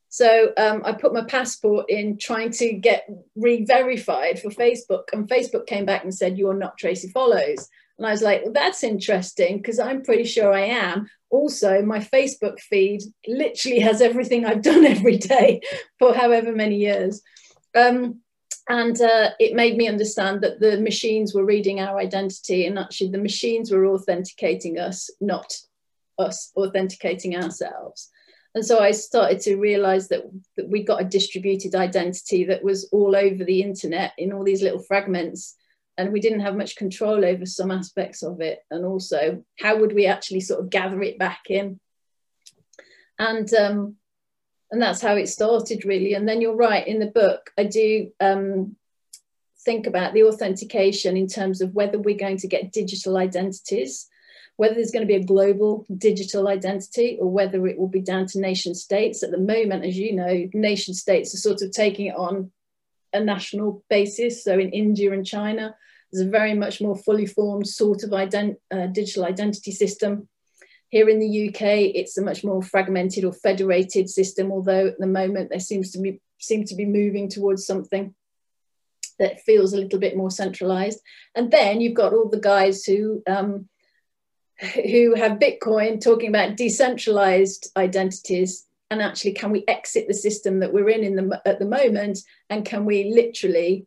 So um, i put my passport in trying to get re-verified for facebook and facebook came back and said you're not tracy follows and i was like well, that's interesting because i'm pretty sure i am. Also my facebook feed literally has everything i've done every day for however many years. Um, and uh, it made me understand that the machines were reading our identity and actually the machines were authenticating us not us authenticating ourselves. And so i started to realize that, that we got a distributed identity that was all over the internet in all these little fragments and we didn't have much control over some aspects of it. And also how would we actually sort of gather it back in? And um, and that's how it started really. And then you're right in the book i do um, think about the authentication in terms of whether we're going to get digital identities whether there's going to be a global digital identity or whether it will be down to nation states. At the moment as you know nation states are sort of taking it on a national basis so in india and china there's a very much more fully formed sort of ident- uh, digital identity system here in the UK, it's a much more fragmented or federated system, although at the moment there seems to be seem to be moving towards something that feels a little bit more centralized. And then you've got all the guys who um, who have Bitcoin talking about decentralized identities. And actually, can we exit the system that we're in, in the, at the moment? And can we literally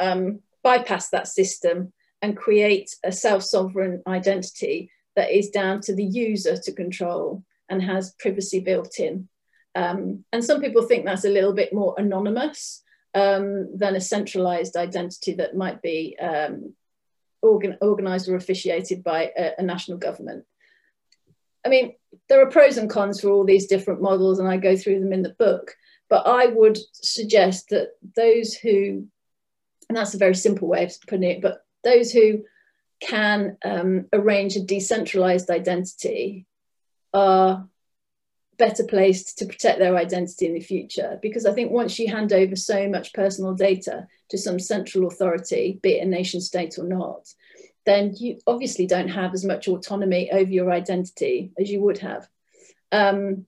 um, bypass that system and create a self sovereign identity that is down to the user to control and has privacy built in. Um, and some people think that's a little bit more anonymous um, than a centralized identity that might be um, organ organized or officiated by a, a national government. I mean, there are pros and cons for all these different models, and I go through them in the book. But I would suggest that those who, and that's a very simple way of putting it, but those who can um, arrange a decentralized identity are better placed to protect their identity in the future. Because I think once you hand over so much personal data to some central authority, be it a nation state or not, then you obviously don't have as much autonomy over your identity as you would have. Um,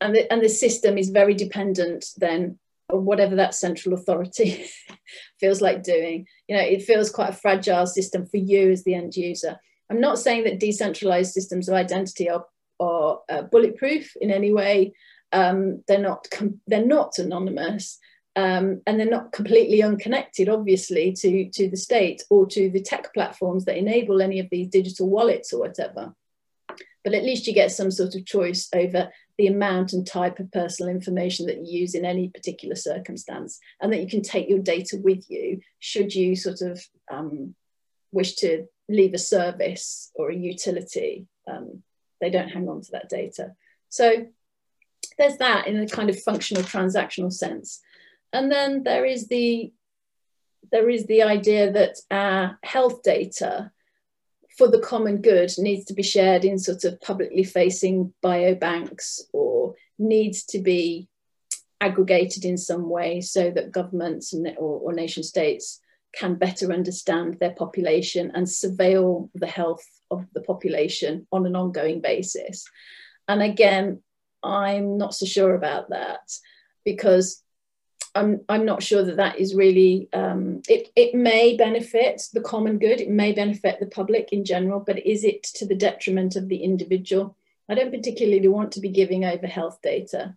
and, the, and the system is very dependent then whatever that central authority feels like doing. You know, it feels quite a fragile system for you as the end user. I'm not saying that decentralized systems of identity are, are uh, bulletproof in any way. Um, they're not they're not anonymous, um, and they're not completely unconnected, obviously, to to the state or to the tech platforms that enable any of these digital wallets or whatever. But at least you get some sort of choice over the amount and type of personal information that you use in any particular circumstance, and that you can take your data with you should you sort of um, wish to leave a service or a utility. Um, they don't hang on to that data. So there's that in a kind of functional transactional sense. And then there is the there is the idea that our health data for the common good needs to be shared in sort of publicly facing biobanks or needs to be aggregated in some way so that governments and, or, or nation states can better understand their population and surveil the health of the population on an ongoing basis. And again, I'm not so sure about that because I'm, I'm not sure that that is really, um, it, it may benefit the common good, it may benefit the public in general, but is it to the detriment of the individual? I don't particularly want to be giving over health data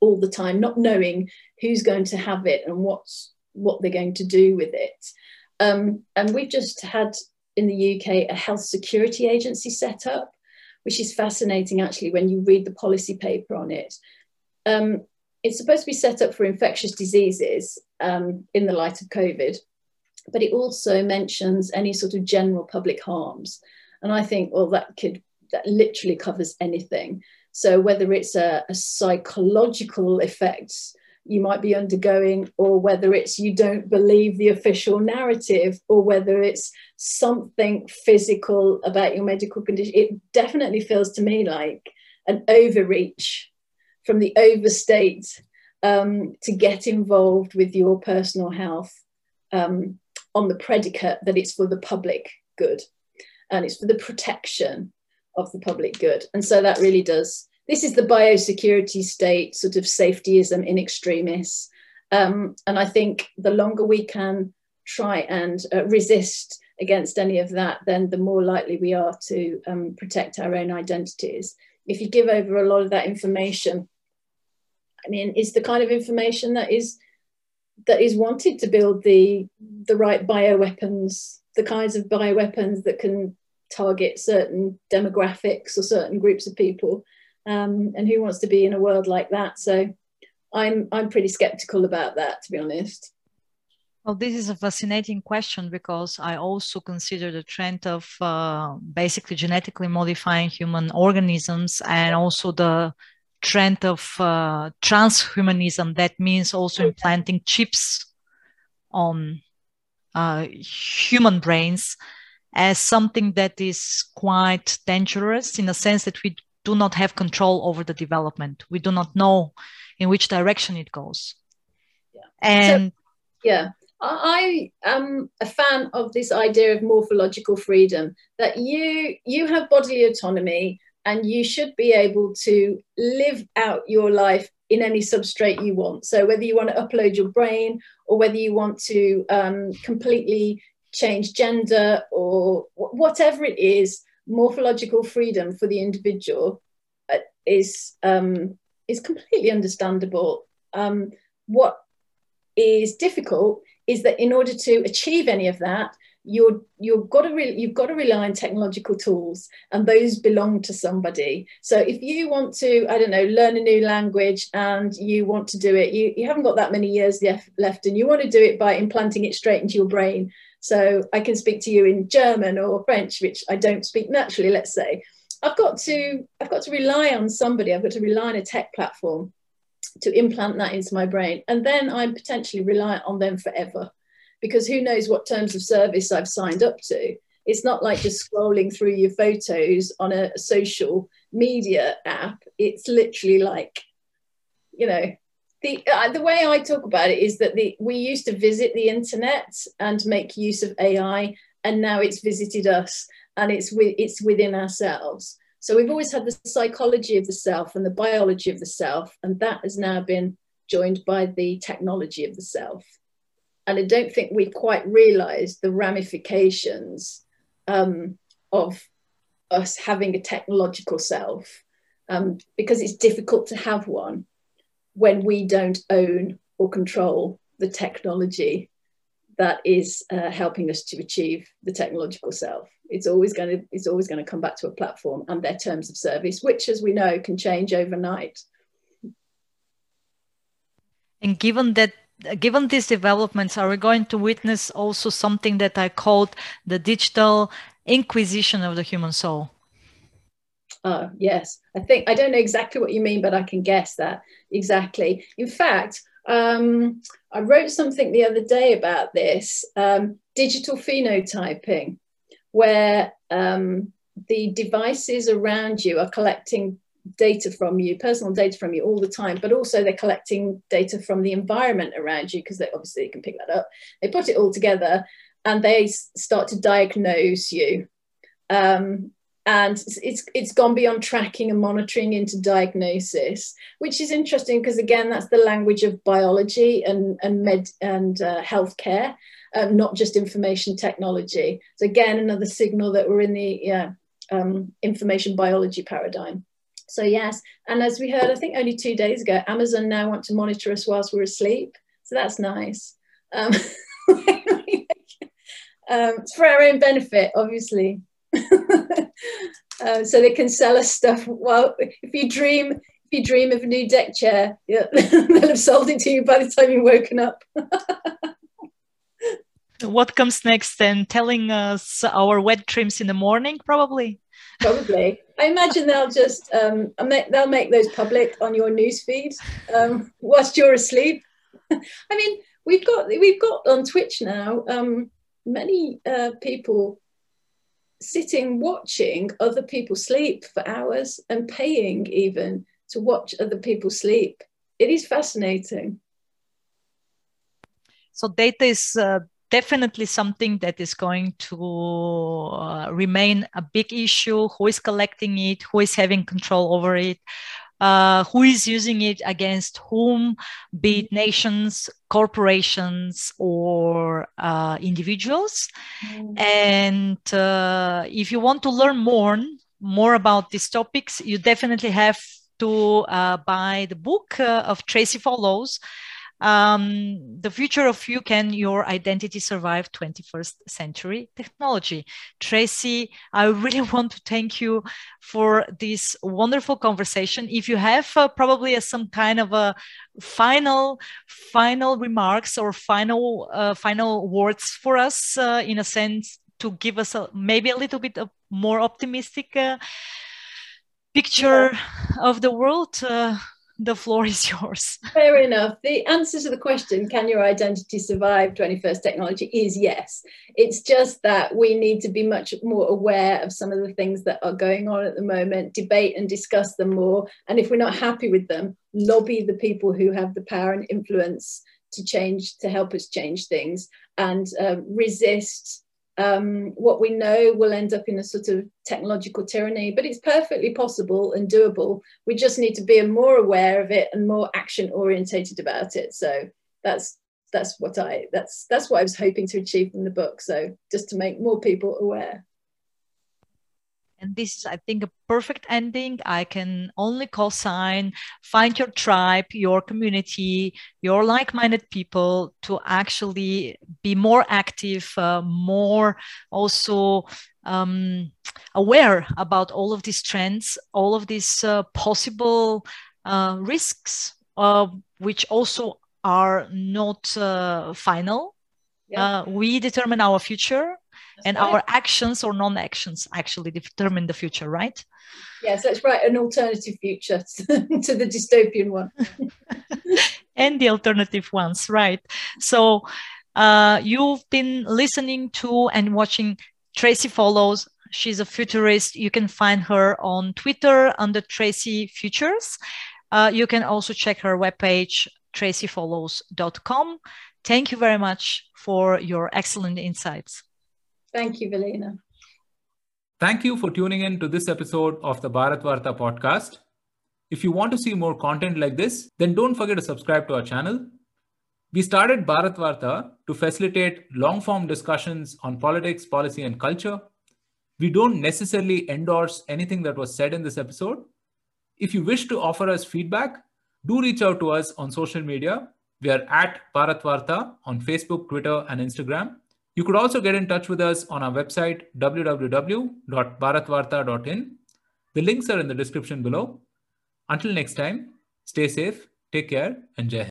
all the time, not knowing who's going to have it and what's what they're going to do with it. Um, and we've just had in the UK a health security agency set up, which is fascinating actually when you read the policy paper on it. Um, it's supposed to be set up for infectious diseases um, in the light of COVID, but it also mentions any sort of general public harms. And I think, well, that could that literally covers anything. So whether it's a, a psychological effects you might be undergoing, or whether it's you don't believe the official narrative, or whether it's something physical about your medical condition, it definitely feels to me like an overreach from the overstate um, to get involved with your personal health um, on the predicate that it's for the public good and it's for the protection of the public good. And so that really does, this is the biosecurity state, sort of safetyism in extremis. Um, and I think the longer we can try and uh, resist against any of that, then the more likely we are to um, protect our own identities. If you give over a lot of that information, I mean, it's the kind of information that is that is wanted to build the the right bioweapons, the kinds of bioweapons that can target certain demographics or certain groups of people. Um, and who wants to be in a world like that? So I'm I'm pretty skeptical about that, to be honest. Well, this is a fascinating question because I also consider the trend of uh, basically genetically modifying human organisms and also the trend of uh, transhumanism. That means also implanting chips on uh, human brains as something that is quite dangerous in a sense that we do not have control over the development. We do not know in which direction it goes. Yeah. and so, yeah I am a fan of this idea of morphological freedom that you you have bodily autonomy and you should be able to live out your life in any substrate you want. So whether you want to upload your brain or whether you want to um, completely change gender or whatever it is, morphological freedom for the individual uh, is um, is completely understandable. Um, what is difficult is that in order to achieve any of that, you're you've got to re- you've got to rely on technological tools and those belong to somebody. So if you want to i don't know learn a new language and you want to do it you, you haven't got that many years left and you want to do it by implanting it straight into your brain. So i can speak to you in german or french which i don't speak naturally let's say. I've got to i've got to rely on somebody. I've got to rely on a tech platform to implant that into my brain. And then i'm potentially reliant on them forever because who knows what terms of service I've signed up to. It's not like just scrolling through your photos on a social media app. It's literally like, you know, the uh, the way I talk about it is that the we used to visit the internet and make use of AI, and now it's visited us, and it's with it's within ourselves. So we've always had the psychology of the self and the biology of the self, and that has now been joined by the technology of the self and I don't think we quite realised the ramifications um, of us having a technological self um, because it's difficult to have one when we don't own or control the technology that is uh, helping us to achieve the technological self. It's always going to it's always going to come back to a platform and their terms of service, which, as we know, can change overnight. And given that given these developments, are we going to witness also something that I called the digital inquisition of the human soul? Oh, yes. I think I don't know exactly what you mean, but I can guess that exactly. In fact, um, I wrote something the other day about this um, digital phenotyping, where um, the devices around you are collecting data from you, personal data from you all the time, but also they're collecting data from the environment around you because they obviously can pick that up. They put it all together and they start to diagnose you. Um, and it's it's gone beyond tracking and monitoring into diagnosis, which is interesting because again, that's the language of biology and and med and uh, healthcare, um, not just information technology. So again, another signal that we're in the yeah, um, information biology paradigm. So yes, and as we heard, I think only two days ago, Amazon now want to monitor us whilst we're asleep. So that's nice. Um, um, it's for our own benefit, obviously. uh, so they can sell us stuff. Well, if you dream, if you dream of a new deck chair, yeah, they'll have sold it to you by the time you've woken up. what comes next then? Telling us our wet dreams in the morning, probably. Probably. I imagine they'll just um, they'll make those public on your newsfeed um, whilst you're asleep. I mean, we've got we've got on Twitch now um, many uh, people sitting watching other people sleep for hours and paying even to watch other people sleep. It is fascinating. So data is uh, definitely something that is going to uh, remain a big issue. Who is collecting it? Who is having control over it? Uh, who is using it against whom, be it nations, corporations, or uh, individuals. Mm. And uh, if you want to learn more, more about these topics, you definitely have to uh, buy the book uh, of Tracy Follows um, the future of you can your identity survive 21st century technology tracy i really want to thank you for this wonderful conversation if you have uh, probably a, some kind of a final final remarks or final uh, final words for us uh, in a sense to give us a, maybe a little bit of more optimistic uh, picture yeah. of the world uh, the floor is yours. Fair enough. The answer to the question, can your identity survive 21st technology, is yes. It's just that we need to be much more aware of some of the things that are going on at the moment, debate and discuss them more. And if we're not happy with them, lobby the people who have the power and influence to change, to help us change things and uh, resist um, what we know will end up in a sort of technological tyranny, but it's perfectly possible and doable. We just need to be more aware of it and more action orientated about it. So that's that's what I that's that's what I was hoping to achieve from the book. So just to make more people aware. And this is, I think, a perfect ending. I can only call sign, find your tribe, your community, your like minded people to actually be more active, uh, more also um, aware about all of these trends, all of these uh, possible uh, risks, uh, which also are not uh, final. Yeah. Uh, we determine our future and our actions or non-actions actually determine the future right? Yes let's write an alternative future to the dystopian one. And the alternative ones right. So uh, you've been listening to and watching tracy follows. She's a futurist. You can find her on twitter under tracy futures. Uh, you can also check her webpage tracyfollows.com thank you very much for your excellent insights Thank you, Velina. Thank you for tuning in to this episode of the Bharatvaarta podcast. If you want to see more content like this, then don't forget to subscribe to our channel. We started Bharatvaarta to facilitate long form discussions on politics, policy, and culture. We don't necessarily endorse anything that was said in this episode. If you wish to offer us feedback, do reach out to us on social media. We are at Bharatvaarta on Facebook, Twitter, and Instagram. You could also get in touch with us on our website, www.bharatvaarta.in. The links are in the description below. Until next time, stay safe, take care, and Jai